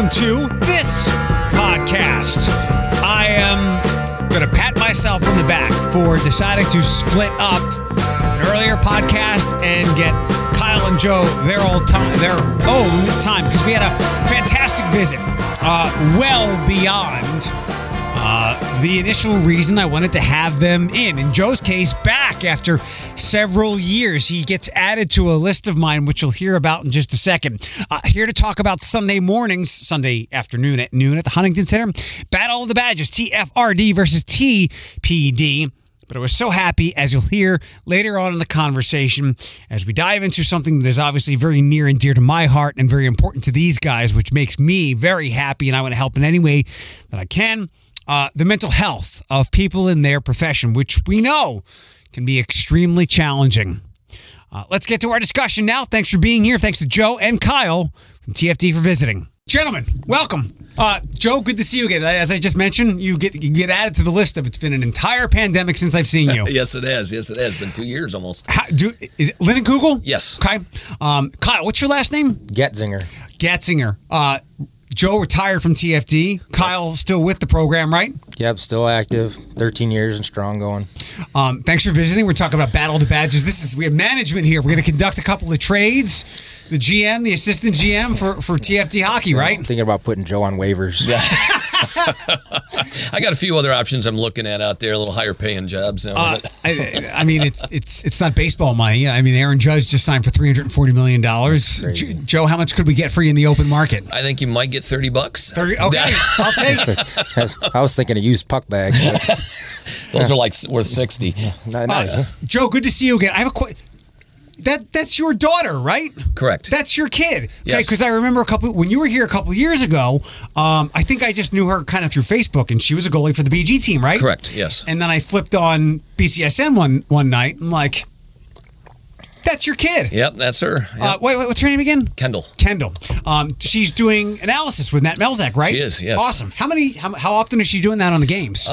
welcome to this podcast. I am going to pat myself on the back for deciding to split up an earlier podcast and get Kyle and Joe their old time, their own time because we had a fantastic visit, uh, well beyond uh, the initial reason I wanted to have them in. In Joe's case, back after several years, he gets added to a list of mine, which you'll hear about in just a second. Uh, here to talk about Sunday mornings, Sunday afternoon at noon at the Huntington Center, Battle of the Badges, TFRD versus TPD. But I was so happy, as you'll hear later on in the conversation, as we dive into something that is obviously very near and dear to my heart and very important to these guys, which makes me very happy, and I want to help in any way that I can. Uh, the mental health of people in their profession, which we know can be extremely challenging. Uh, let's get to our discussion now. Thanks for being here. Thanks to Joe and Kyle from TFD for visiting. Gentlemen, welcome. Uh, Joe, good to see you again. As I just mentioned, you get you get added to the list of it's been an entire pandemic since I've seen you. yes, it has. Yes, it has. Been two years almost. How, do, is it Linden Kugel? Yes. Okay. Um, Kyle, what's your last name? Getzinger. Getzinger. Uh, Joe retired from TFD. Kyle still with the program, right? Yep, still active. 13 years and strong going. Um, thanks for visiting. We're talking about Battle of the Badges. This is we have management here. We're going to conduct a couple of trades. The GM, the assistant GM for, for TFD hockey, right? I'm thinking about putting Joe on waivers. Yeah. I got a few other options I'm looking at out there, a little higher paying jobs. You know, Uh, I, I mean, it, it's it's not baseball money. I mean, Aaron Judge just signed for three hundred and forty million dollars. crazy. Joe, how much could we get for you in the open market? I think you might get 30 bucks. Thirty. Okay, I'll take. it. I was thinking a used puck bag. Those are like worth 60. Not, not, Uh, Joe, good to see you again. I have a question. That that's your daughter, right? Correct. That's your kid. Yes. Because I remember a couple when you were here a couple years ago. Um, I think I just knew her kind of through Facebook, and she was a goalie for the BG team, right? Correct, yes. And then I flipped on BCSN one one night. I'm like, that's your kid. Yep, that's her. Yep. Uh, wait, wait, what's her name again? Kendall. Kendall. Um, she's doing analysis with Matt Melzak, right? She is, yes. Awesome. How many? How, how often is she doing that on the games?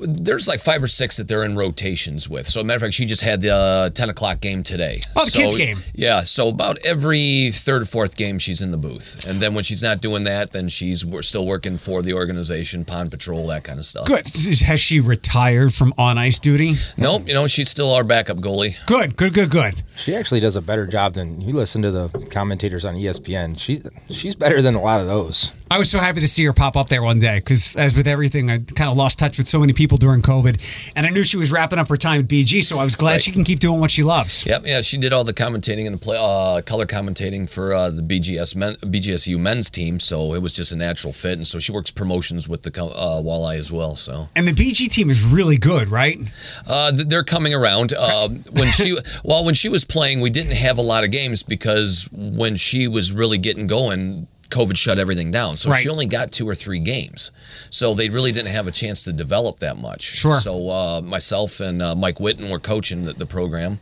There's like five or six that they're in rotations with. So, matter of fact, she just had the uh, 10 o'clock game today. Oh, the so, kids' game. Yeah, so about every third or fourth game, she's in the booth. And then when she's not doing that, then she's we're still working for the organization, Pond Patrol, that kind of stuff. Good. Has she retired from on ice duty? Nope, you know, she's still our backup goalie. Good. Good. Good. Good. She actually does a better job than you listen to the commentators on ESPN. She she's better than a lot of those. I was so happy to see her pop up there one day because, as with everything, I kind of lost touch with so many people during COVID, and I knew she was wrapping up her time at BG, so I was glad Right. she can keep doing what she loves. Yep, yeah, she did all the commentating and the play, uh, color commentating for uh, the BGS men, BGSU men's team, so it was just a natural fit. And so she works promotions with the uh, Walleye as well. So And the BG team is really good, right? uh, they're coming around. Uh, when she, well, when she was playing, we didn't have a lot of games because when she was really getting going. COVID shut everything down, so Right. she only got two or three games. So they really didn't have a chance to develop that much. Sure. So uh, myself and uh, Mike Witten were coaching the, the program,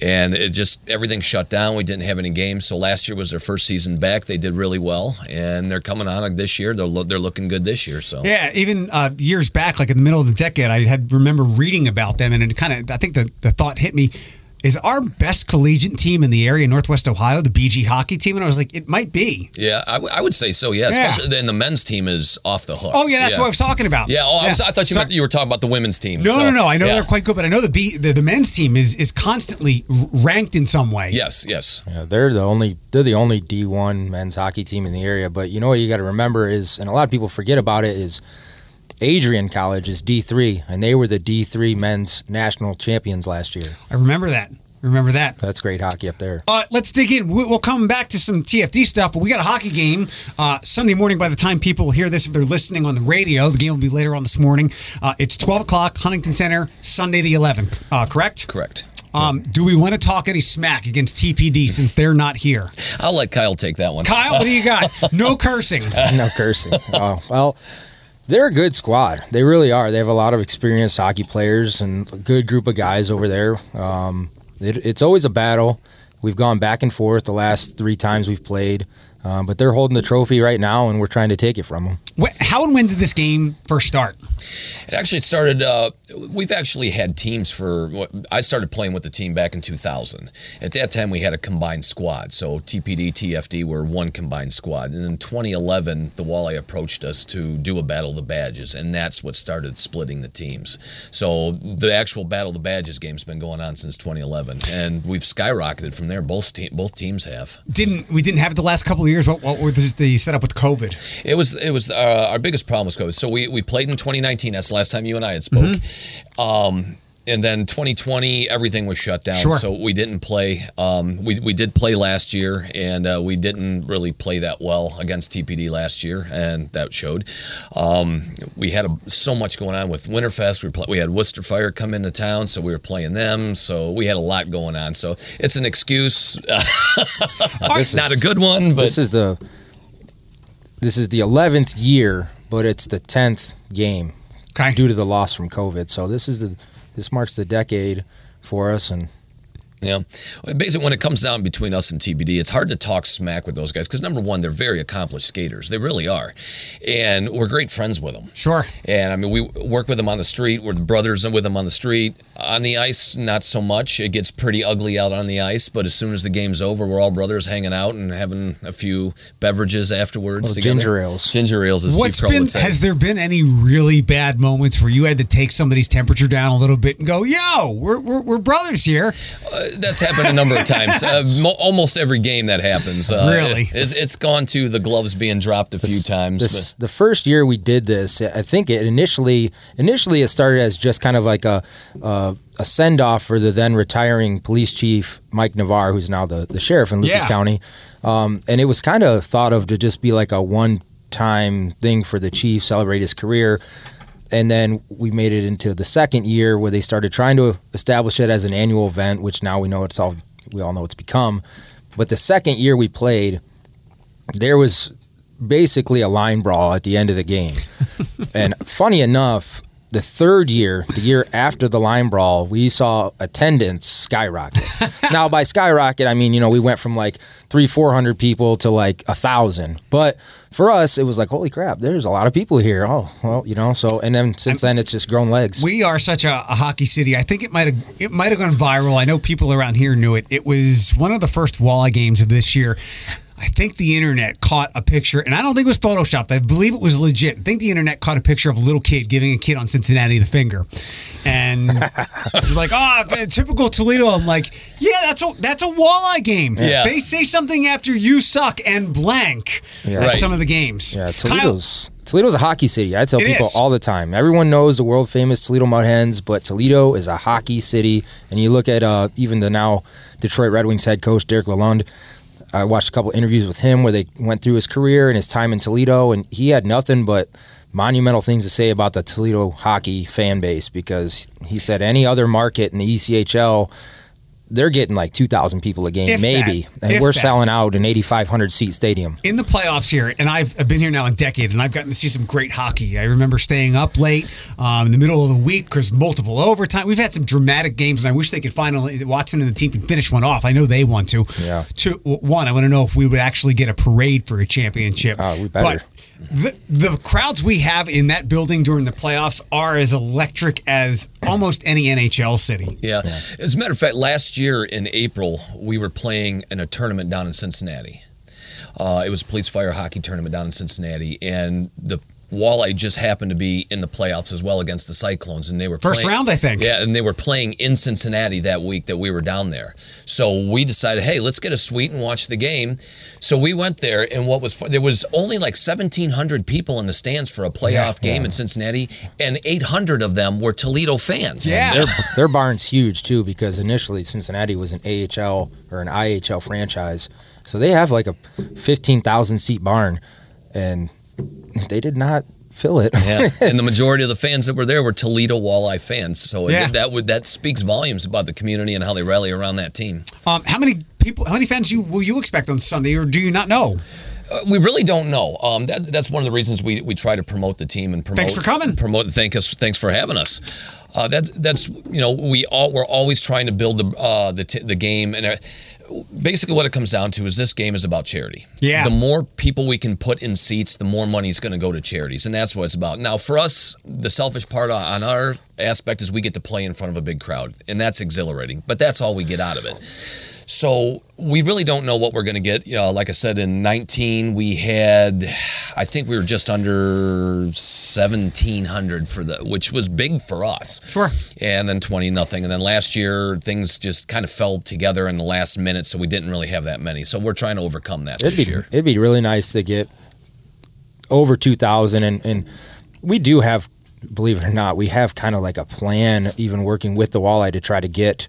and it just everything shut down. We didn't have any games. So last year was their first season back. They did really well, and they're coming on this year. They're lo- they're looking good this year. So Yeah, even uh, years back, like in the middle of the decade, I had remember reading about them, and it kind of I think the, the thought hit me: is our best collegiate team in the area, Northwest Ohio, the BG hockey team? And I was like, it might be. yeah, I, w- I would say so. Yeah, Yeah. especially then the men's team is off the hook. Oh yeah, that's what I was talking about. Yeah. Oh, I, was, I thought you So- meant you were talking about the women's team. No, So, no, no. I know yeah. they're quite good, but I know the B, the, the men's team is is constantly ranked in some way. Yes, yes. Yeah, they're the only they're the only D1 men's hockey team in the area. But you know what you got to remember is, and a lot of people forget about it, is Adrian College is D3, and they were the D3 men's national champions last year. I remember that. Remember that. That's great hockey up there. Uh, let's dig in. We- We'll come back to some TFD stuff, but we got a hockey game uh, Sunday morning. By the time people hear this, if they're listening on the radio, the game will be later on this morning. Uh, it's 12 o'clock, Huntington Center, Sunday the 11th. Uh, correct? Correct. Um, do we want to talk any smack against TPD since they're not here? I'll let Kyle take that one. Kyle, what do you got? No cursing. no cursing. Oh, well, they're a good squad. They really are. They have a lot of experienced hockey players and a good group of guys over there. Um, it, it's always a battle. We've gone back and forth the last three times we've played. Uh, but they're holding the trophy right now, and we're trying to take it from them. Wh- How and when did this game first start? It actually started. Uh, we've actually had teams for. I started playing with the team back in 2000. At that time, we had a combined squad. So TPD, TFD were one combined squad. And in 2011, the Walleye approached us to do a Battle of the Badges, and that's what started splitting the teams. So the actual Battle of the Badges game's been going on since 2011, and we've skyrocketed from there. Both te- both teams have. Didn't we didn't have it the last couple of years? What, what were the, setup with COVID? It was it was uh, our biggest problem was COVID. So we, we played in 2019. That's the last time you and I had spoke. Um, and then 2020, everything was shut down. Sure. So we didn't play. Um, we, we did play last year, and uh, we didn't really play that well against TPD last year, and that showed. Um, we had a, so much going on with Winterfest. We, play, we had Worcester Fire come into town, so we were playing them. So we had a lot going on. So it's an excuse. This Not a good one, but This is the this is the eleventh year, but it's the tenth game Okay. due to the loss from COVID. So this is the this marks the decade for us, and Yeah. Basically, when it comes down between us and TPD, it's hard to talk smack with those guys because number one, they're very accomplished skaters. They really are, and we're great friends with them. Sure. And I mean, we work with them on the street. We're the brothers with them on the street. On the ice, not so much. It gets pretty ugly out on the ice. But as soon as the game's over, we're all brothers hanging out and having a few beverages afterwards. Little together. ginger ales. Ginger ales, as What's Chief been? would say. Has there been any really bad moments where you had to take somebody's temperature down a little bit and go, "Yo, we're we're, we're brothers here"? Uh, that's happened a number of times. Uh, mo- almost every game that happens. Uh, Really? it- it's, it's gone to the gloves being dropped a few times. This, the first year we did this, I think it initially initially it started as just kind of like a a, a send off for the then retiring police chief Mike Navarre, who's now the, the sheriff in Lucas Yeah. County, um, and it was kind of thought of to just be like a one time thing for the chief, celebrate his career. And then we made it into the second year where they started trying to establish it as an annual event, which now we know it's all we all know it's become. But the second year we played, there was basically a line brawl at the end of the game. and funny enough, the third year, the year after the line brawl, we saw attendance skyrocket. now, by skyrocket, I mean you know we went from like three, four hundred people to like a thousand. But for us, it was like holy crap, there's a lot of people here. Oh well, you know. So and then since then, it's just grown legs. We are such a, a hockey city. I think it might have it might have gone viral. I know people around here knew it. It was one of the first walleye games of this year. I think the internet caught a picture, and I don't think it was photoshopped. I believe it was legit. I think the internet caught a picture of a little kid giving a kid on Cincinnati the finger, and like, oh, typical Toledo. I'm like, yeah, that's a that's a walleye game. Yeah. They say something after you suck and blank Yeah. at Right. some of the games. Yeah, Kyle- Toledo's Toledo's a hockey city. I tell It people is. all the time. Everyone knows the world famous Toledo Mud Hens, but Toledo is a hockey city. And you look at uh, even the now Detroit Red Wings head coach Derek Lalonde. I watched a couple interviews with him where they went through his career and his time in Toledo, and he had nothing but monumental things to say about the Toledo hockey fan base because he said any other market in the ECHL. They're getting like 2,000 people a game, If maybe. that. And we're that. selling out an 8,500 seat stadium. in the playoffs here, and I've, I've been here now a decade, and I've gotten to see some great hockey. I remember staying up late um, in the middle of the week because multiple overtime. We've had some dramatic games, and I wish they could finally Watson and the team can finish one off. I know they want to. Yeah. Two, one, I want to know if we would actually get a parade for a championship. Oh, we better. But the, the crowds we have in that building during the playoffs are as electric as almost any NHL city. Yeah. As a matter of fact, last year in April, we were playing in a tournament down in Cincinnati. Uh, it was a police fire hockey tournament down in Cincinnati, and the Walleye just happened to be in the playoffs as well against the Cyclones, and they were First playing- round, I think. Yeah, and they were playing in Cincinnati that week that we were down there. So we decided, hey, let's get a suite and watch the game. So we went there, and what was there was only like 1,700 people in the stands for a playoff game in Cincinnati, and 800 of them were Toledo fans. Yeah. their their barn's huge too because initially Cincinnati was an AHL or an IHL franchise, so they have like a fifteen thousand seat barn, and they did not fill it. Yeah, and the majority of the fans that were there were Toledo Walleye fans. So it- Yeah. that would that speaks volumes about the community and how they rally around that team. Um, how many people? How many fans you will you expect on Sunday, or do you not know? Uh, we really don't know. Um, that, that's one of the reasons we, we try to promote the team and promote. Thanks for coming. Promote. Thank us. Thanks for having us. Uh, that that's you know we all we're always trying to build the uh, the t- the game and. Basically what it comes down to is this game is about charity. Yeah. The more people we can put in seats, the more money is going to go to charities, and that's what it's about. Now, for us, the selfish part on our aspect is we get to play in front of a big crowd, and that's exhilarating. But that's all we get out of it. So we really don't know what we're going to get. You know, like I said, in 19 we had, I think we were just under 1700 for the, which was big for us. Sure. And then 20 nothing. And then last year things just kind of fell together in the last minute, so we didn't really have that many. So we're trying to overcome that It'd this be year. it'd be really nice to get over two thousand, and and we do have, believe it or not, we have kind of like a plan, even working with the Walleye to try to get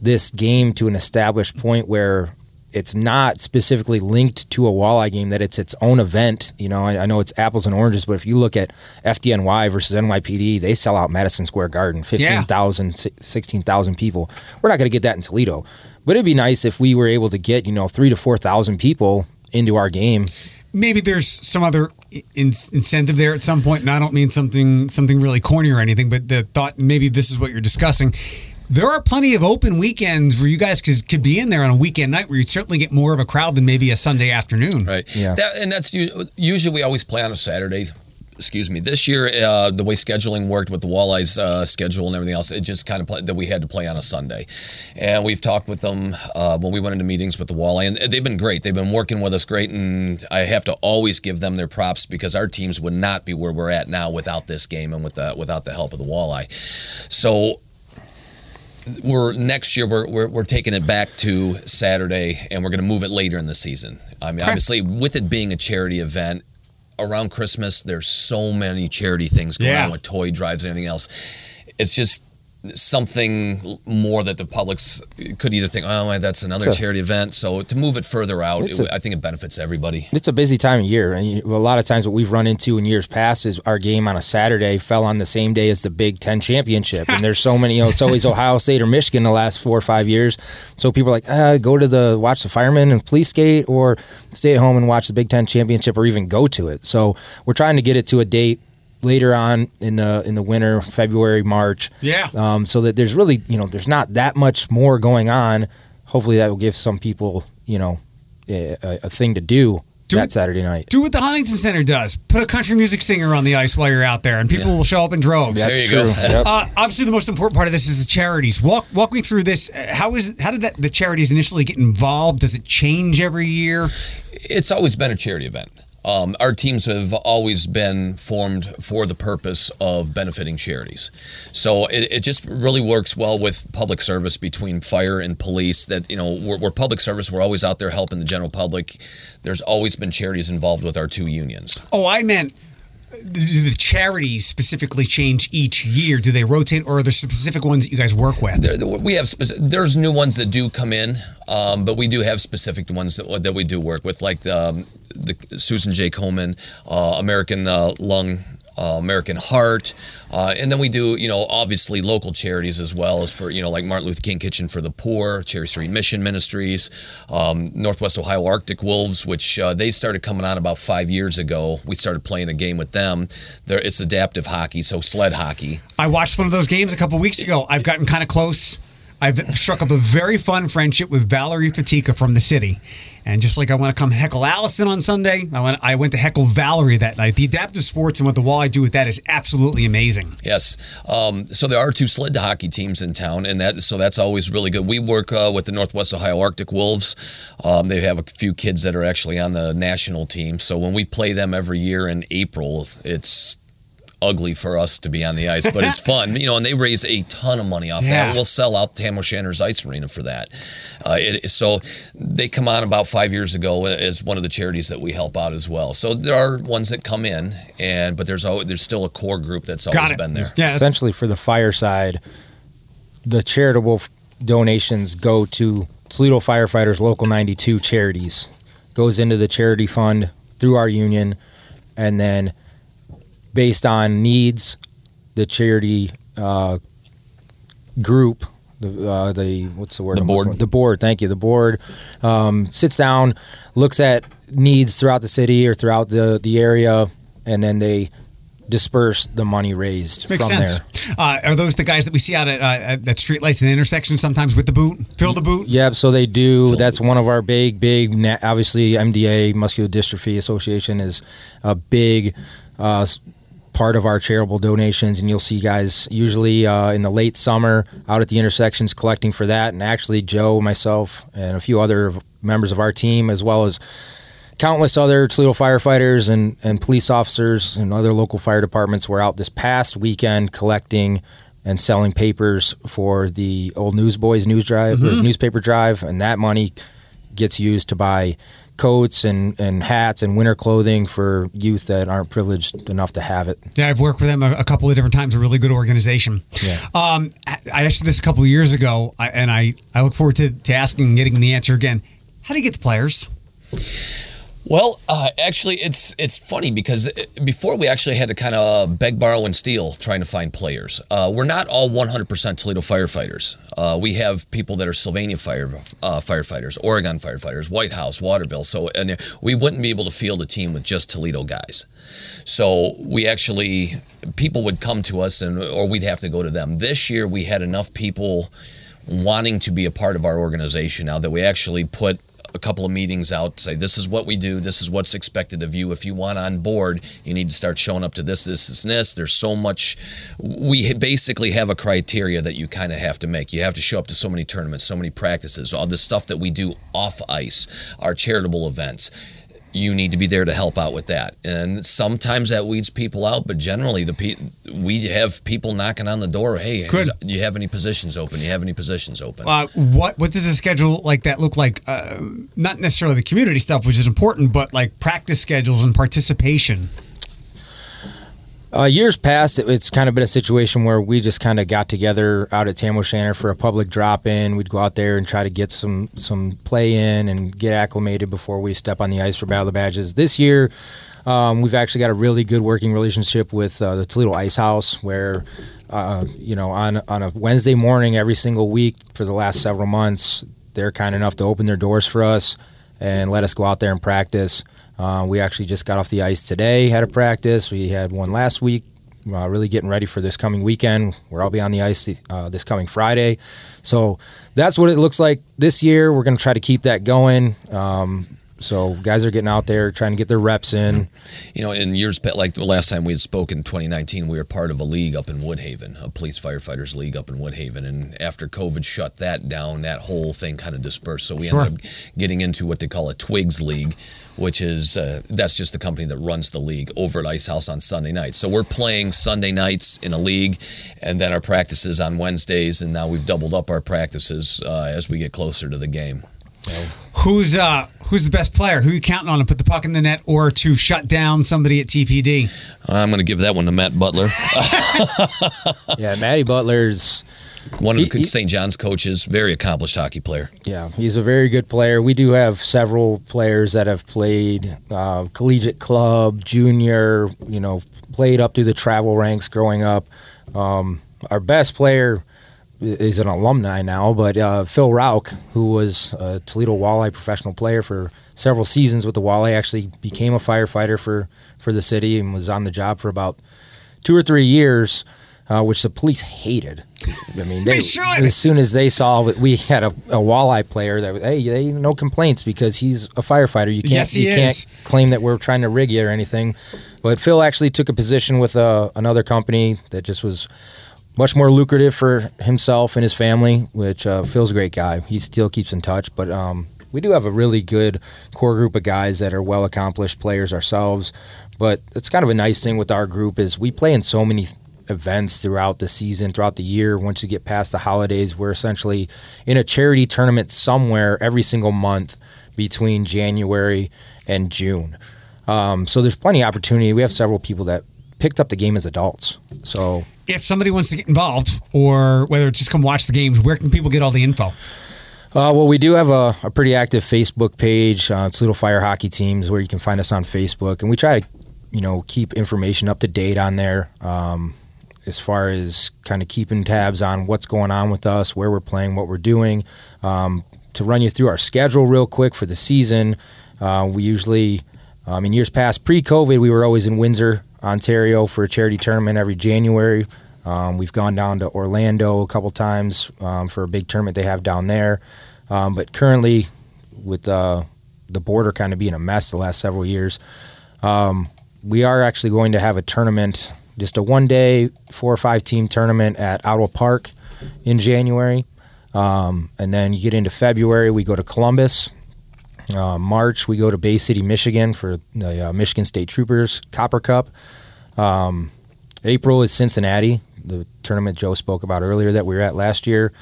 this game to an established point where it's not specifically linked to a walleye game that it's its own event. You know I, I know it's apples and oranges but if you look at fdny versus nypd they sell out madison square garden 15000 16000 people. We're not going to get that in toledo. But it'd be nice if we were able to get you know three to four thousand people into our game. Maybe there's some other in- incentive there at some point and i don't mean something something really corny or anything but the thought maybe this is what you're discussing there are plenty of open weekends where you guys could, could be in there on a weekend night where you'd certainly get more of a crowd than maybe a sunday afternoon Right. Yeah. That, and that's usually we always play on a Saturday. Excuse me. This year, uh, the way scheduling worked with the Walleyes uh, schedule and everything else, it just kind of play, that we had to play on a Sunday. And we've talked with them uh, when we went into meetings with the Walleye, and they've been great. They've been working with us great, and I have to always give them their props because our teams would not be where we're at now without this game and with the, without the help of the Walleye. So we're next year we're, we're, we're taking it back to Saturday and we're going to move it later in the season. I mean, obviously, with it being a charity event around Christmas, there's so many charity things going Yeah. on with toy drives and everything else. It's just something more that the public's could either think, oh, that's another It's a- charity event. So to move it further out, it, a- I think it benefits everybody. it's a busy time of year, and a lot of times what we've run into in years past is our game on a Saturday fell on the same day as the Big Ten championship, and there's so many. You know, it's always Ohio State or Michigan the last four or five years. So people are like, uh, go to the watch the firemen and police skate, or stay at home and watch the Big Ten championship, or even go to it. So we're trying to get it to a date later on in the in the winter, February, March. Yeah. Um, so that there's really you know there's not that much more going on. Hopefully that will give some people you know a, a, a thing to do, Do that it- Saturday night. do what the huntington center does put a country music singer on the ice while you're out there and people will show up in droves There you go. Yep. Uh, obviously, the most important part of this is the charities. Walk walk me through this. Uh, How is how did that the charities initially get involved? Does it change every year? it's always been a charity event. Um, our teams have always been formed for the purpose of benefiting charities. So it, it just really works well with public service between fire and police. That you know we're, we're public service. We're always out there helping the general public. There's always been charities involved with our two unions. Oh, I meant do the charities specifically change each year? Do they rotate, or are there specific ones that you guys work with? There, we have speci- there's new ones that do come in, um, but we do have specific ones that, that we do work with, like the, um, the Susan J. Komen, uh, American uh, Lung, uh, American Heart, uh, and then we do you know obviously local charities as well as for you know like Martin Luther King Kitchen for the Poor, Cherry Street Mission Ministries, um, Northwest Ohio Arctic Wolves, which uh, they started coming on about five years ago. We started playing a game with them. There, it's adaptive hockey, so sled hockey. I watched one of those games a couple weeks ago. I've gotten kind of close. I've struck up a very fun friendship with Valerie Patika from the city. And just like I want to come heckle Allison on Sunday, I went, I went to heckle Valerie that night. The adaptive sports and what the Walleye do with that is absolutely amazing. Yes. Um, so there are two sled hockey teams in town, and that so that's always really good. We work uh, with the Northwest Ohio Arctic Wolves. Um, they have a few kids that are actually on the national team. So when we play them every year in April, it's ugly for us to be on the ice, but it's fun. You know, and they raise a ton of money off Yeah. that. We'll sell out Tam O'Shanter's Ice Arena for that. Uh, it, so they come on about five years ago as one of the charities that we help out as well. So there are ones that come in, and but there's always, there's still a core group that's always been there. Yeah. Essentially, for the fireside, the charitable donations go to Toledo firefighters, local 92 charities, goes into the charity fund through our union, and then based on needs, the charity uh, group, the uh, the what's the word? The I'm board. The board. Thank you. The board um, sits down, looks at needs throughout the city or throughout the the area, and then they disperse the money raised Makes from sense. there. Uh, are those the guys that we see out at, uh, at, at streetlights and intersections sometimes with the boot? Fill the boot? Yep. So they do. Phil- That's one of our big, big. na- Obviously, MDA Muscular Dystrophy Association is a big uh, s- part of our charitable donations, and you'll see guys usually uh, in the late summer out at the intersections collecting for that. And actually, Joe, myself, and a few other members of our team, as well as countless other Toledo firefighters and, and police officers and other local fire departments were out this past weekend collecting and selling papers for the old Newsboys news drive or newspaper drive, and that money gets used to buy coats and, and hats and winter clothing for youth that aren't privileged enough to have it. Yeah, I've worked with them a, a couple of different times. A really good organization. Yeah. Um, I asked you this a couple of years ago, and I, I look forward to, to asking and getting the answer again. How do you get the players? Well, uh, actually, it's it's funny because before we actually had to kind of beg, borrow, and steal trying to find players. Uh, we're not all 100% Toledo firefighters. Uh, we have people that are Sylvania fire uh, firefighters, Oregon firefighters, White House, Waterville. So, and we wouldn't be able to field a team with just Toledo guys. So we actually people would come to us, and or we'd have to go to them. This year, we had enough people wanting to be a part of our organization now that we actually put a couple of meetings out say this is what we do. This is what's expected of you. If you want on board you need to start showing up to this this this and this. There's so much we basically have a criteria that you kind of have to make. You have to show up to so many tournaments so many practices all the stuff that we do off ice our charitable events you need to be there to help out with that. And sometimes that weeds people out, but generally the pe- we have people knocking on the door. Hey, Good. do you have any positions open? You have any positions open? Uh, what what does a schedule like that look like? Uh, not necessarily the community stuff, which is important, but like practice schedules and participation. Uh, years past, it, it's kind of been a situation where we just kind of got together out at Tam O'Shanter for a public drop in. We'd go out there and try to get some some play in and get acclimated before we step on the ice for Battle of the Badges. This year, um, we've actually got a really good working relationship with uh, the Toledo Ice House, where uh, you know on on a Wednesday morning every single week for the last several months, they're kind enough to open their doors for us and let us go out there and practice. Uh, we actually just got off the ice today, had a practice. We had one last week. Uh, really getting ready for this coming weekend, where I'll be on the ice uh, this coming Friday. So that's what it looks like this year. We're going to try to keep that going. Um, so guys are getting out there trying to get their reps in. You know, in years like the last time we had spoken, 2019, we were part of a league up in Woodhaven, a police firefighters league up in Woodhaven. And after COVID shut that down, that whole thing kind of dispersed. So we Sure. ended up getting into what they call a Twigs League, which is uh, that's just the company that runs the league over at Ice House on Sunday nights. So we're playing Sunday nights in a league, and then our practices on Wednesdays. And now we've doubled up our practices uh, as we get closer to the game. Who's uh who's the best player? Who you counting on to put the puck in the net or to shut down somebody at TPD? I'm going to give that one to Matt Butler, Yeah, Matty Butler's one of the he- St. John's coaches, very accomplished hockey player. Yeah, he's a very good player. We do have several players that have played uh, collegiate club, junior, you know, played up through the travel ranks growing up. Um, our best player is an alumni now, but uh, Phil Rauch, who was a Toledo Walleye professional player for several seasons with the Walleye, actually became a firefighter for, for the city and was on the job for about two or three years, uh, which the police hated. I mean, they, as soon as they saw we had a, a walleye player, that hey, they no complaints because he's a firefighter. You can't Yes, you is. can't claim that we're trying to rig you or anything. But Phil actually took a position with uh, another company that just was much more lucrative for himself and his family. Which uh, Phil's a great guy. He still keeps in touch, but um, we do have a really good core group of guys that are well accomplished players ourselves. But it's kind of a nice thing with our group is we play in so many events throughout the season, throughout the year. Once you get past the holidays, we're essentially in a charity tournament somewhere every single month between January and June. Um, so there's plenty of opportunity. We have several people that picked up the game as adults. So If somebody wants to get involved, or whether it's just come watch the games, where can people get all the info? Uh, well, we do have a, a pretty active Facebook page, uh, Toledo Fire Hockey Teams, where you can find us on Facebook, and we try to, you know, keep information up to date on there. Um, as far as kind of keeping tabs on what's going on with us, where we're playing, what we're doing. Um, to run you through our schedule real quick for the season, uh, we usually, um, in years past, pre-COVID, we were always in Windsor Ontario for a charity tournament every January. Um, we've gone down to Orlando a couple times um, for a big tournament they have down there. Um, but currently, with uh, the border kind of being a mess the last several years, um, we are actually going to have a tournament, just a one day, four or five team tournament at Ottawa Park in January. Um, and then you get into February, we go to Columbus. Uh, March, we go to Bay City, Michigan for the uh, Michigan State Troopers Copper Cup. Um, April is Cincinnati, the tournament Joe spoke about earlier that we were at last year.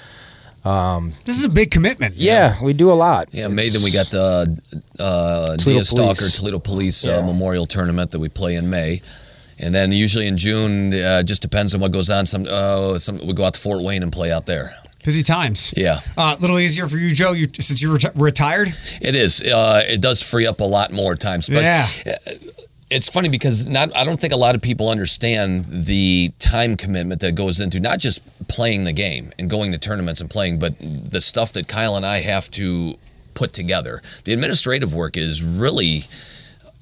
This is a big commitment. Yeah, we do a lot. Yeah, May then we got the uh, Toledo Dia Stalker Toledo Police Yeah. uh, Memorial Tournament that we play in May. And then usually in June, uh, just depends on what goes on. Some, uh, some we go out to Fort Wayne and play out there. Busy times. Yeah, A little easier for you, Joe, you, since you're reti- retired. it is. Uh, it does free up a lot more time. Yeah. it's funny because not I don't think a lot of people understand the time commitment that goes into not just playing the game and going to tournaments and playing, but the stuff that Kyle and I have to put together. The administrative work is really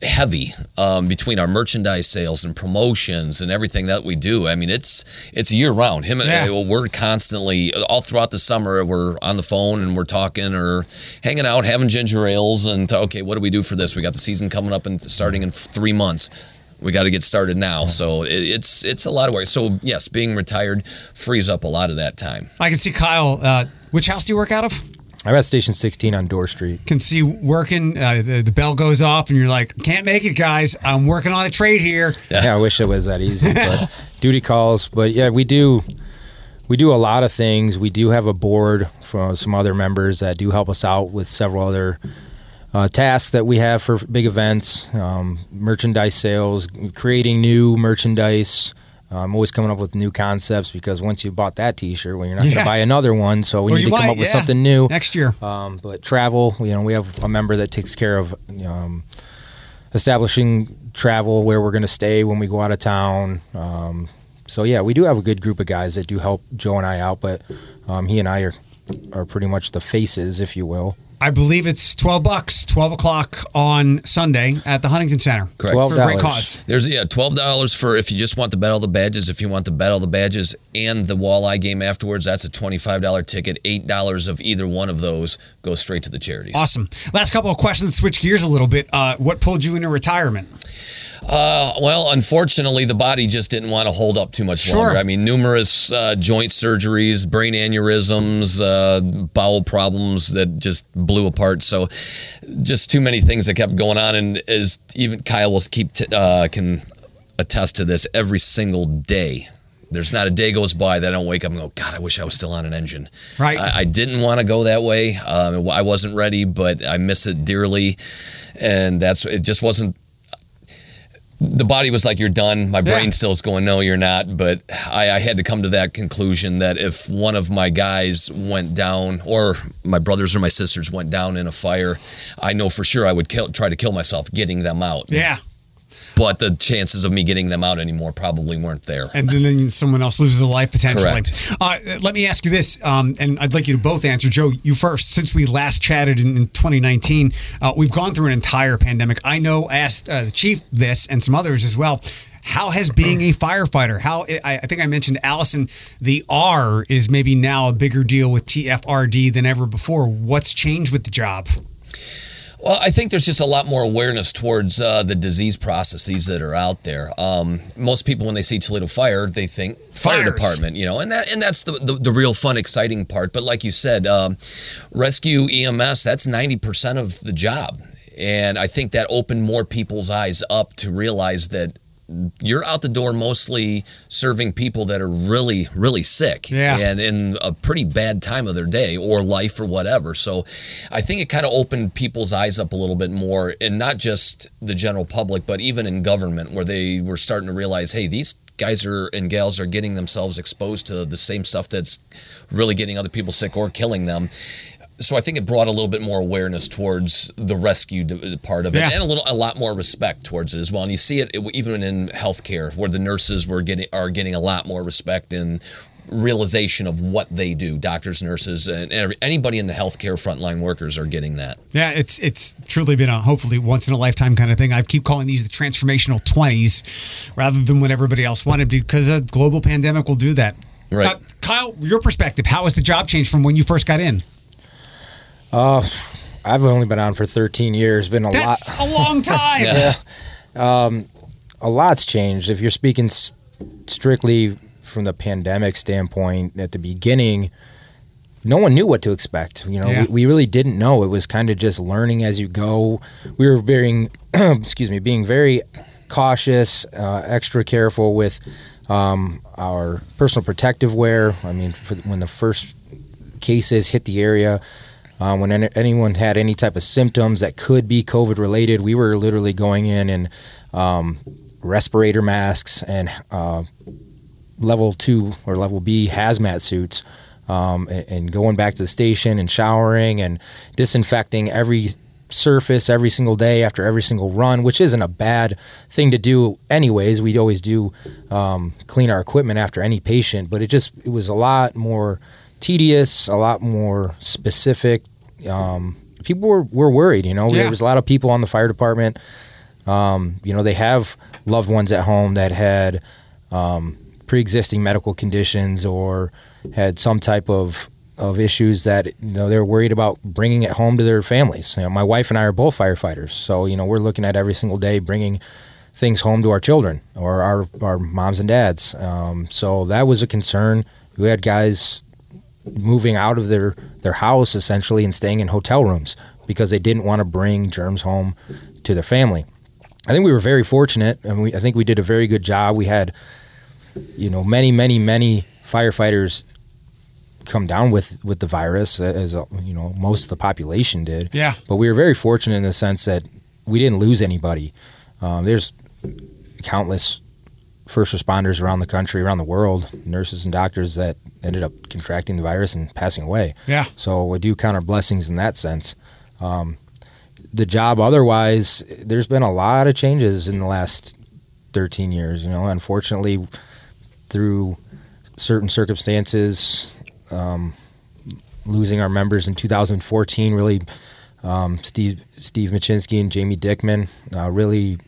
heavy um, between our merchandise sales and promotions and everything that we do. I mean, it's it's year round. Him and Yeah. uh, we're constantly all throughout the summer. We're on the phone and we're talking or hanging out, having ginger ales, and okay, what do we do for this? We got the season coming up and starting in three months. We got to get started now. So it, it's it's a lot of work. So yes, being retired frees up a lot of that time. I can see Kyle. Uh, which house do you work out of? I'm at Station 16 on Dorr Street. Can see working. Uh, the, the bell goes off, and you're like, "Can't make it, guys. I'm working on a trade here." Yeah, I wish it was that easy, but duty calls. But yeah, we do we do a lot of things. We do have a board from some other members that do help us out with several other uh, tasks that we have for big events, um, merchandise sales, creating new merchandise. I'm always coming up with new concepts because once you bought that T-shirt, well, you're not going to buy another one. So we Well, need to come might, up with yeah. something new. next year. Um, but travel, you know, we have a member that takes care of um, establishing travel where we're going to stay when we go out of town. Um, so yeah, we do have a good group of guys that do help Joe and I out, but um, he and I are are pretty much the faces, if you will. I believe it's twelve bucks, twelve o'clock on Sunday at the Huntington Center. Correct. Twelve a great dollars. cause. There's yeah, twelve dollars for if you just want to bet all the badges. If you want to bet all the badges and the walleye game afterwards, that's a twenty-five dollar ticket. Eight dollars of either one of those goes straight to the charities. Awesome. Last couple of questions. Switch gears a little bit. Uh, what pulled you into retirement? Uh, well, unfortunately, the body just didn't want to hold up too much Sure. longer. I mean, numerous uh, joint surgeries, brain aneurysms, uh, bowel problems that just blew apart. So, just too many things that kept going on. And as even Kyle will keep t- uh, can attest to this, every single day. There's not a day goes by that I don't wake up and go, God, I wish I was still on an engine. Right. I, I didn't want to go that way. Um, I wasn't ready, but I miss it dearly, and that's it. Just wasn't the body was like, "You're done." My brain Yeah. still is going, "No, you're not." But I, I had to come to that conclusion that if one of my guys went down, or my brothers or my sisters went down in a fire, I know for sure I would kill, try to kill myself getting them out. Yeah. But the chances of me getting them out anymore probably weren't there. and then, then someone else loses a life potentially. Correct. Uh, let me ask you this, um, and I'd like you to both answer. Joe, you first. Since we last chatted in, in 2019, uh, we've gone through an entire pandemic. I know, I asked uh, the chief this and some others as well. How has being a firefighter? How I, I think I mentioned Allison. The R is maybe now a bigger deal with TFRD than ever before. What's changed with the job? Well, I think there's just a lot more awareness towards uh, the disease processes that are out there. Um, most people, when they see Toledo Fire, they think fire Fires. department, you know, and that and that's the, the, the real fun, exciting part. But like you said, um, rescue EMS, that's 90% of the job. And I think that opened more people's eyes up to realize that you're out the door mostly serving people that are really, really sick Yeah. and in a pretty bad time of their day or life or whatever. So I think it kind of opened people's eyes up a little bit more, and not just the general public, but even in government, where they were starting to realize, hey, these guys are and gals are getting themselves exposed to the same stuff that's really getting other people sick or killing them. So I think it brought a little bit more awareness towards the rescue part of it, Yeah. and a little, a lot more respect towards it as well. And you see it even in healthcare, where the nurses were getting are getting a lot more respect and realization of what they do. Doctors, nurses, and anybody in the healthcare frontline workers are getting that. Yeah, it's it's truly been a hopefully once in a lifetime kind of thing. I keep calling these the transformational twenties, rather than what everybody else wanted because a global pandemic will do that. Right. Uh, Kyle, your perspective, how has the job changed from when you first got in? Uh, I've only been on for 13 years. Been a That's lot. a long time. Yeah. a lot's changed. If you're speaking s- strictly from the pandemic standpoint, at the beginning, no one knew what to expect. You know, Yeah. we, we really didn't know. It was kind of just learning as you go. We were being, excuse me, being very cautious, uh, extra careful with um, our personal protective wear. I mean, for, when the first cases hit the area, um, when any, anyone had any type of symptoms that could be COVID related, we were literally going in and um, respirator masks and uh, level two or level B hazmat suits, um, and, and going back to the station and showering and disinfecting every surface every single day after every single run, which isn't a bad thing to do anyways. We'd always do um, clean our equipment after any patient, but it just it was a lot more tedious, a lot more specific. Um, people were, were worried, you know. Yeah. There was a lot of people on the fire department. Um, you know, they have loved ones at home that had um, pre-existing medical conditions or had some type of of issues that you know they're worried about bringing it home to their families. You know, my wife and I are both firefighters, so you know we're looking at every single day bringing things home to our children or our our moms and dads. Um, so that was a concern. We had guys moving out of their their house essentially and staying in hotel rooms because they didn't want to bring germs home to their family. I think we were very fortunate, and we I think we did a very good job. We had, you know, many, many, many firefighters come down with with the virus, as you know, most of the population did. Yeah. But we were very fortunate in the sense that we didn't lose anybody. Um, there's countless first responders around the country, around the world, nurses and doctors that ended up contracting the virus and passing away. Yeah. So we do count our blessings in that sense. Um, the job, otherwise, there's been a lot of changes in the last 13 years. You know, unfortunately, through certain circumstances, um, losing our members in 2014 really, um, Steve Steve Machcinski and Jamie Dickman uh, really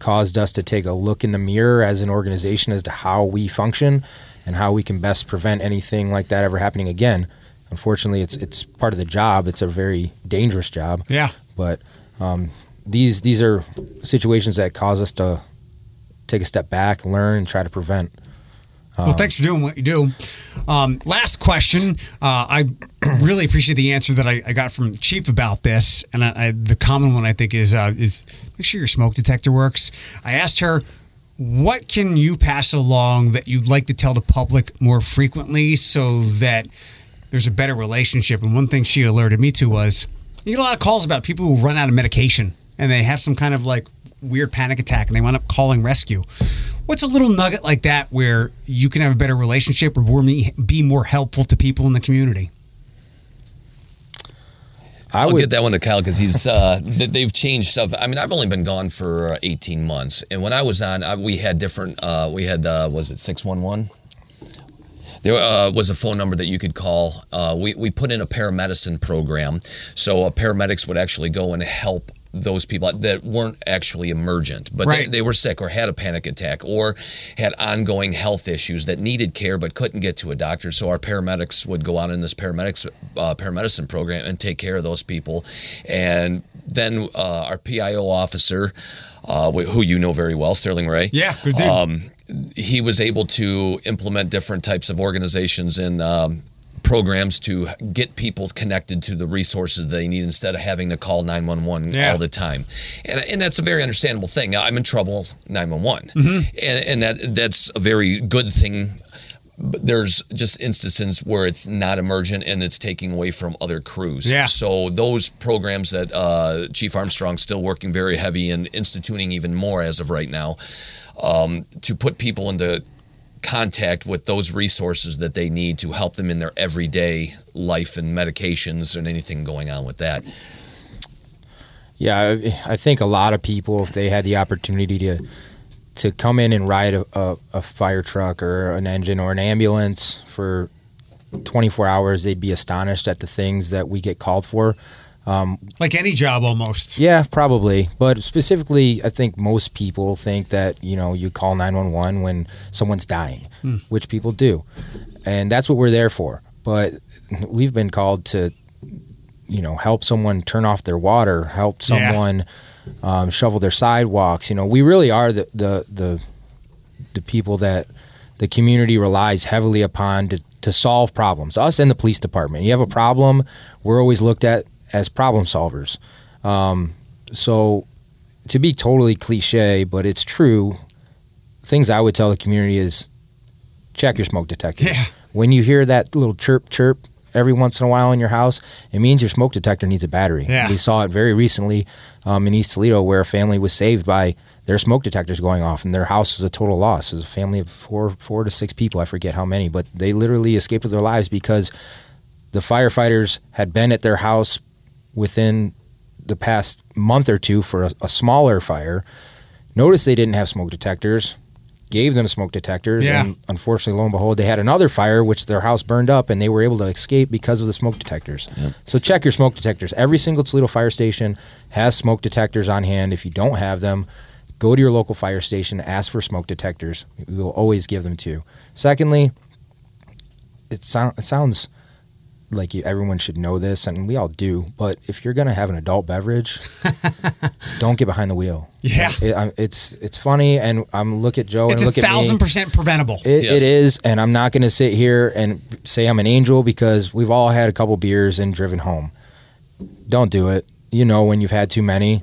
caused us to take a look in the mirror as an organization as to how we function and how we can best prevent anything like that ever happening again. Unfortunately, it's it's part of the job. It's a very dangerous job, Yeah. but um, these these are situations that cause us to take a step back, learn, and try to prevent. Well, thanks for doing what you do. Um, last question. Uh, I really appreciate the answer that I, I got from Chief about this, and I, I, the common one I think is uh, is make sure your smoke detector works. I asked her, "What can you pass along that you'd like to tell the public more frequently, so that there's a better relationship?" And one thing she alerted me to was you get a lot of calls about people who run out of medication and they have some kind of like weird panic attack and they wound up calling rescue. What's a little nugget like that where you can have a better relationship or be more helpful to people in the community? I I'll would get that one to Kyle because he's uh, they've changed stuff. I mean, I've only been gone for uh, 18 months, and when I was on, I, we had different. Uh, we had uh, was it 611? There uh, was a phone number that you could call. Uh, we we put in a paramedicine program, so uh, paramedics would actually go and help those people that weren't actually emergent, but Right. they, they were sick or had a panic attack or had ongoing health issues that needed care but couldn't get to a doctor. So our paramedics would go out in this paramedics uh, paramedicine program and take care of those people. And then uh, our PIO officer, uh, who you know very well, Sterling Rahe. Yeah, good dude. Um, he was able to implement different types of organizations in um, programs to get people connected to the resources they need instead of having to call 911 Yeah. all the time. And, and that's a very understandable thing. I'm in trouble, 911. Mm-hmm. And, and that that's a very good thing. But there's just instances where it's not emergent and it's taking away from other crews. Yeah. So those programs that uh, Chief Armstrong's still working very heavy and instituting even more as of right now um, to put people into contact with those resources that they need to help them in their everyday life and medications and anything going on with that. Yeah, I think a lot of people, if they had the opportunity to to come in and ride a, a, a fire truck or an engine or an ambulance for 24 hours, they'd be astonished at the things that we get called for. Like any job almost. Yeah, probably. But specifically, I think most people think that, you know, you call 911 when someone's dying, which people do. And that's what we're there for. But we've been called to, you know, help someone turn off their water, help Yeah. someone um, shovel their sidewalks. You know, we really are the, the, the, the people that the community relies heavily upon to, to solve problems. Us and the police department. You have a problem, we're always looked at as problem solvers. Um, so, to be totally cliche, but it's true, things I would tell the community is check your smoke detectors. Yeah. When you hear that little chirp chirp every once in a while in your house, it means your smoke detector needs a battery. Yeah. We saw it very recently um, in East Toledo where a family was saved by their smoke detectors going off and their house is a total loss. It was a family of four, four to six people. I forget how many, but they literally escaped with their lives because the firefighters had been at their house within the past month or two for a, a smaller fire. Noticed they didn't have smoke detectors, gave them smoke detectors, Yeah. and unfortunately, lo and behold, they had another fire which their house burned up, and they were able to escape because of the smoke detectors. So check your smoke detectors. Every single Toledo fire station has smoke detectors on hand. If you don't have them, go to your local fire station, ask for smoke detectors. We will always give them to you. Secondly, it, sound, it sounds like everyone should know this, and we all do. But if you're gonna have an adult beverage, don't get behind the wheel. Yeah. It- I'm- it's it's funny, and I'm look at Joe It's and a look at me. thousand percent preventable. It, Yes. it is, and I'm not going to sit here and say I'm an angel because we've all had a couple beers and driven home. Don't do it. You know when you've had too many.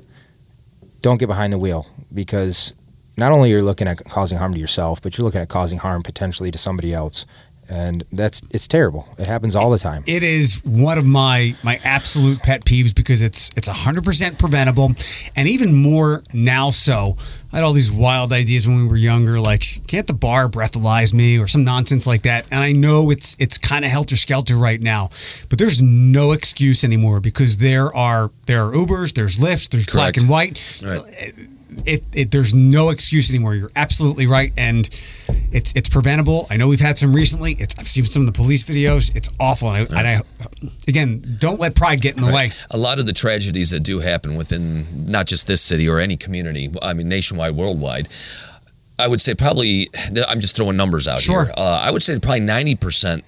Don't get behind the wheel because not only you're looking at causing harm to yourself, but you're looking at causing harm potentially to somebody else, and that's it's terrible. It happens all the time. It is one of my my absolute pet peeves because it's it's hundred percent preventable, and even more now. So I had all these wild ideas when we were younger, like can't the bar breathalyze me or some nonsense like that. And I know it's it's kind of helter skelter right now, but there's no excuse anymore because there are there are Ubers, there's Lyfts, there's black and white. Right. Uh, It, it there's no excuse anymore. You're absolutely right, and it's it's preventable. I know we've had some recently. It's I've seen some of the police videos. It's awful, and I, and I again don't let pride get in the way. A lot of the tragedies that do happen within not just this city or any community, I mean nationwide, worldwide, I would say probably I'm just throwing numbers out Sure. here. Uh, I would say probably 90%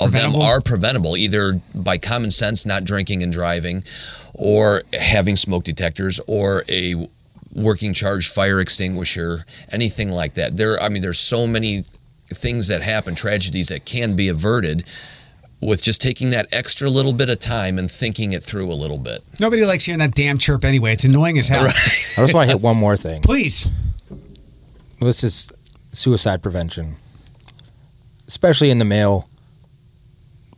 of them are preventable either by common sense, not drinking and driving, or having smoke detectors or a working charge fire extinguisher, anything like that. There I mean there's so many things that happen, tragedies that can be averted with just taking that extra little bit of time and thinking it through a little bit. Nobody likes hearing that damn chirp anyway. It's annoying as hell. I just want to hit one more thing. Please, This is suicide prevention, especially in the male.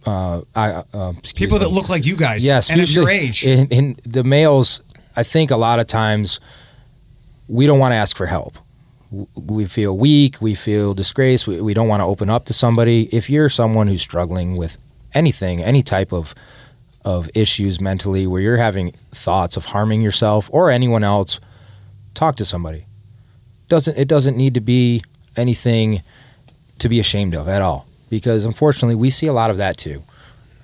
Uh, I, uh, excuse people that look like you guys, Yes, and of your age. In, in the males, I think a lot of times we don't want to ask for help. We feel weak. We feel disgraced. We, we don't want to open up to somebody. If you're someone who's struggling with anything, any type of of issues mentally, where you're having thoughts of harming yourself or anyone else, talk to somebody. Doesn't it doesn't need to be anything to be ashamed of at all? Because unfortunately, we see a lot of that too,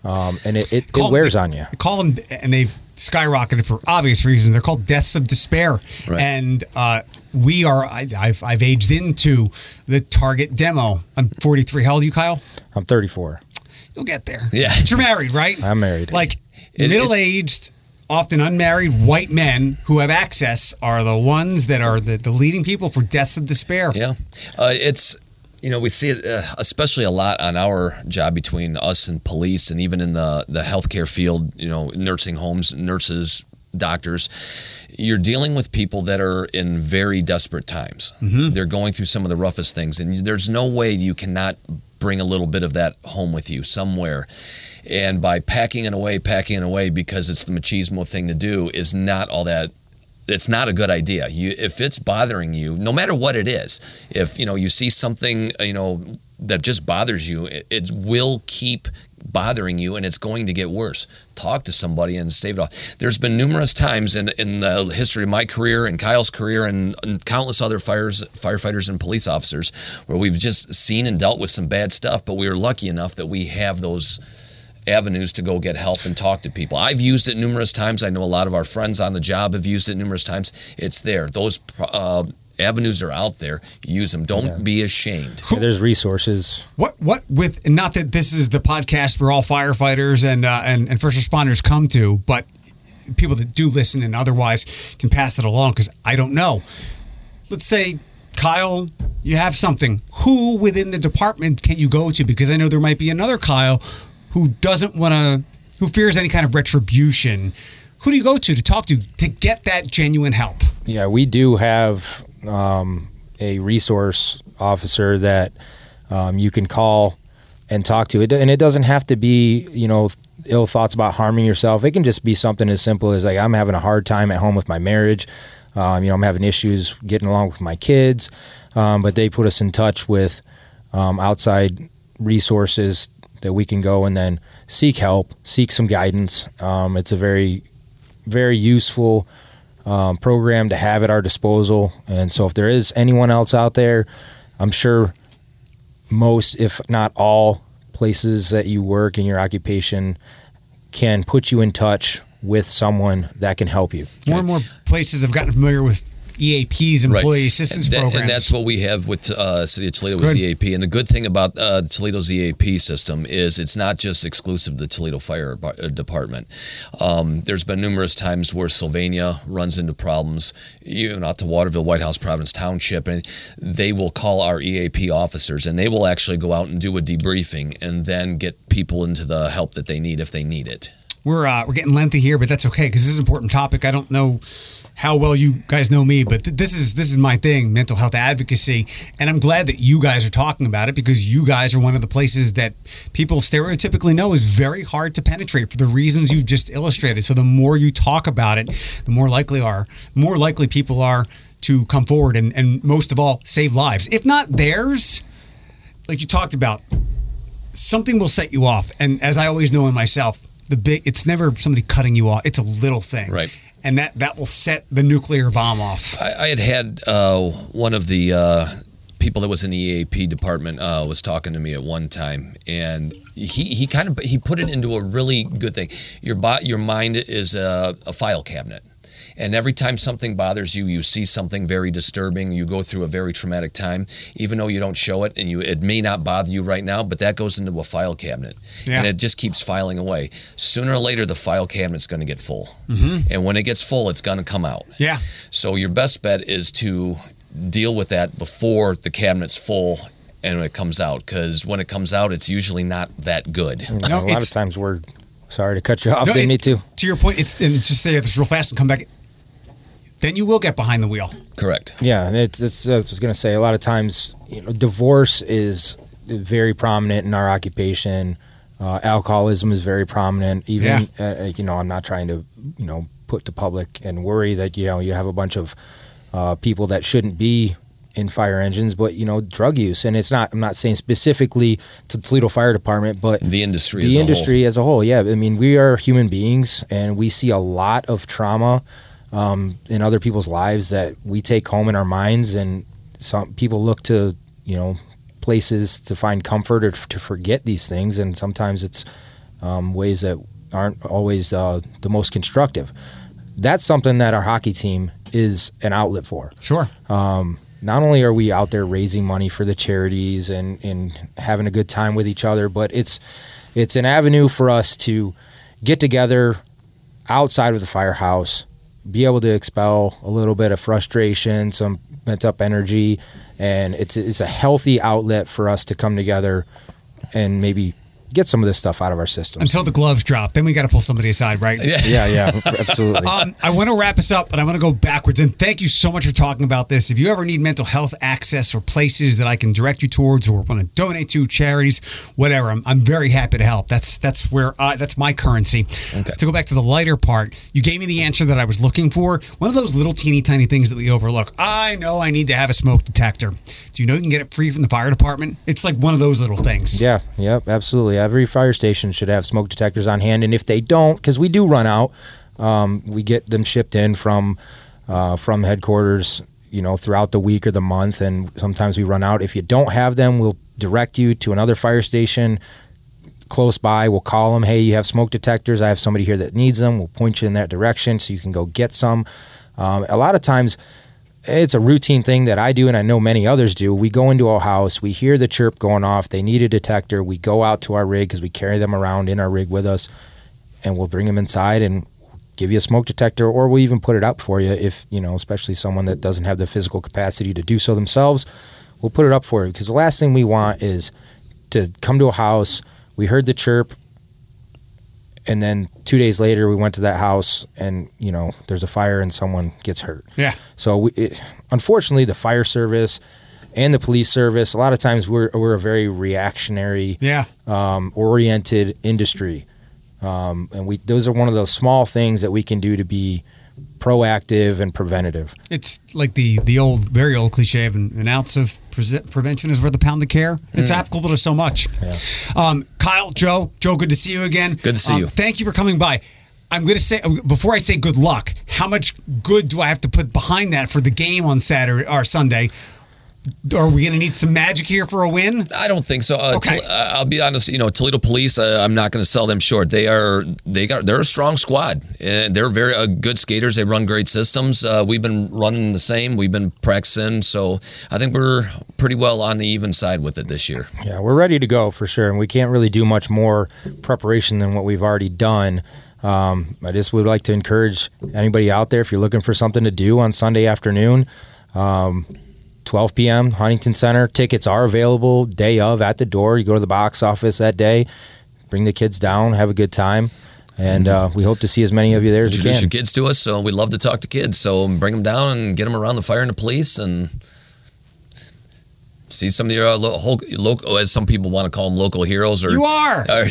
um, and it, it, it wears on you. Call them, and they've skyrocketed for obvious reasons. They're called deaths of despair, Right. and uh, we are. I, I've I've aged into the target demo. I'm 43. How old are you, Kyle? I'm 34. You'll get there. Yeah. But you're married, right? I'm married. Like It- middle-aged, often unmarried white men who have access are the ones that are the, the leading people for deaths of despair. Yeah, uh, it's you know we see it uh, especially a lot on our job between us and police, and even in the the healthcare field. You know, nursing homes, nurses, doctors. You're dealing with people that are in very desperate times. They're going through some of the roughest things, and there's no way you cannot bring a little bit of that home with you somewhere. And by packing it away, packing it away because it's the machismo thing to do is not all that it's not a good idea. You, if it's bothering you, no matter what it is, if you know you see something, uh, you know that just bothers you, it, it will keep bothering you and it's going to get worse. Talk to somebody and stave it off. There's been numerous times in, in the history of my career and Kyle's career and, and countless other fires, firefighters and police officers where we've just seen and dealt with some bad stuff, but we are lucky enough that we have those avenues to go get help and talk to people. I've used it numerous times. I know a lot of our friends on the job have used it numerous times. It's there. Those uh, avenues are out there. Use them. Don't yeah. be ashamed. Yeah, there's resources. What what with not that this is the podcast where all firefighters and uh, and and first responders come to, but people that do listen and otherwise can pass it along because I don't know. Let's say Kyle, you have something. Who within the department can you go to? Because I know there might be another Kyle who doesn't want to, who fears any kind of retribution. Who do you go to to talk to to get that genuine help? Yeah, we do have um, a resource officer that um, you can call and talk to. It, and it doesn't have to be, you know, ill thoughts about harming yourself. It can just be something as simple as like I'm having a hard time at home with my marriage. Um, you know, I'm having issues getting along with my kids. Um, but they put us in touch with um, outside resources that we can go and then seek help, seek some guidance. Um, it's a very, very useful um, program to have at our disposal. And so, if there is anyone else out there, I'm sure most, if not all, places that you work in your occupation can put you in touch with someone that can help you. More and more places have gotten familiar with EAPs, employee right. assistance and that, programs. And that's what we have with uh, City of Toledo with EAP. And the good thing about uh, Toledo's EAP system is it's not just exclusive to the Toledo Fire uh, Department. Um, there's been numerous times where Sylvania runs into problems, even out to Waterville, Whitehouse, Providence Township, and they will call our EAP officers and they will actually go out and do a debriefing and then get people into the help that they need if they need it. We're uh, we're getting lengthy here, but that's okay because this is an important topic. I don't know how well you guys know me, but th- this is this is my thing, mental health advocacy, and I'm glad that you guys are talking about it because you guys are one of the places that people stereotypically know is very hard to penetrate for the reasons you've just illustrated. So the more you talk about it, the more likely are more likely people are to come forward and, and most of all save lives. If not theirs, like you talked about, something will set you off. And as I always know in myself, the big it's never somebody cutting you off. It's a little thing. Right and that that will set the nuclear bomb off. I, I had had uh, one of the uh, people that was in the EAP department uh, was talking to me at one time, and he, he kind of he put it into a really good thing. Your your mind is a, a file cabinet and every time something bothers you, you see something very disturbing, you go through a very traumatic time, even though you don't show it and you it may not bother you right now, but that goes into a file cabinet. Yeah. And it just keeps filing away. Sooner or later the file cabinet's going to get full. Mm-hmm. And when it gets full, it's going to come out. Yeah. So your best bet is to deal with that before the cabinet's full and when it comes out because when it comes out it's usually not that good no, a lot of times we're sorry to cut you off no, didn't it, need to to your point it's and just say this real fast and come back then you will get behind the wheel. Correct. Yeah, it's, it's I was going to say a lot of times, you know, divorce is very prominent in our occupation. Uh, alcoholism is very prominent. Even yeah. uh, you know, I'm not trying to you know put to public and worry that you know you have a bunch of uh, people that shouldn't be in fire engines, but you know, drug use, and it's not. I'm not saying specifically to Toledo Fire Department, but the industry, the as industry a as a whole. Yeah, I mean, we are human beings, and we see a lot of trauma um, in other people's lives that we take home in our minds, and some people look to you know places to find comfort or to forget these things, and sometimes it's um, ways that aren't always uh, the most constructive. That's something that our hockey team is an outlet for. Sure. Um, not only are we out there raising money for the charities and, and having a good time with each other, but it's it's an avenue for us to get together outside of the firehouse be able to expel a little bit of frustration, some pent up energy, and it's it's a healthy outlet for us to come together and maybe get some of this stuff out of our system until the gloves drop. Then we got to pull somebody aside, right? Yeah, yeah, absolutely. Um, I want to wrap us up, but I want to go backwards. And thank you so much for talking about this. If you ever need mental health access or places that I can direct you towards, or want to donate to charities, whatever, I'm, I'm very happy to help. That's that's where I, that's my currency. Okay. To go back to the lighter part, you gave me the answer that I was looking for. One of those little teeny tiny things that we overlook. I know I need to have a smoke detector. Do you know you can get it free from the fire department? It's like one of those little things. Yeah. Yep. Absolutely every fire station should have smoke detectors on hand. And if they don't, because we do run out, um, we get them shipped in from uh, from headquarters, you know, throughout the week or the month, and sometimes we run out. If you don't have them, we'll direct you to another fire station close by. We'll call them, hey, you have smoke detectors. I have somebody here that needs them. We'll point you in that direction so you can go get some. Um, a lot of times, it's a routine thing that I do, and I know many others do. We go into a house, we hear the chirp going off, they need a detector. We go out to our rig because we carry them around in our rig with us, and we'll bring them inside and give you a smoke detector, or we'll even put it up for you if, you know, especially someone that doesn't have the physical capacity to do so themselves. We'll put it up for you because the last thing we want is to come to a house, we heard the chirp, and then two days later we went to that house and you know there's a fire and someone gets hurt Yeah. so we, it, unfortunately the fire service and the police service a lot of times we're, we're a very reactionary Yeah. um, oriented industry um, and we those are one of those small things that we can do to be proactive and preventative It's like the the old, very old cliche of an, an ounce of pre- prevention is worth a pound of care. It's applicable to so much. Um, Kyle, Joe, Joe, good to see you again. Good to see Um, you. Thank you for coming by. I'm going to say before I say good luck, how much good do I have to put behind that for the game on Saturday or Sunday? Are we going to need some magic here for a win? I don't think so. Uh, Okay. Tol- uh, I'll be honest. You know, Toledo Police. Uh, I'm not going to sell them short. They are. They got. They're a strong squad, and they're very uh, good skaters. They run great systems. Uh, we've been running the same. We've been practicing. So I think we're pretty well on the even side with it this year. Yeah, we're ready to go for sure, and we can't really do much more preparation than what we've already done. Um, I just would like to encourage anybody out there if you're looking for something to do on Sunday afternoon, um, 12 p.m. Huntington Center. Tickets are available day of at the door. You go to the box office that day, bring the kids down, have a good time, and uh, we hope to see as many of you there as we Introduce can. your kids to us. So we love to talk to kids. So bring them down and get them around the fire and the police and. See some of your uh, lo- local, as some people want to call them, local heroes. Or You are. or-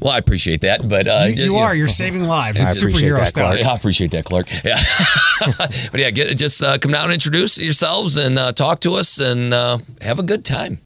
well, I appreciate that, but uh, you, you are. You're saving lives. It's superhero that, stuff. Clark. I appreciate that, Clark. Yeah, but yeah, get, just uh, come down and introduce yourselves and uh, talk to us and uh, have a good time.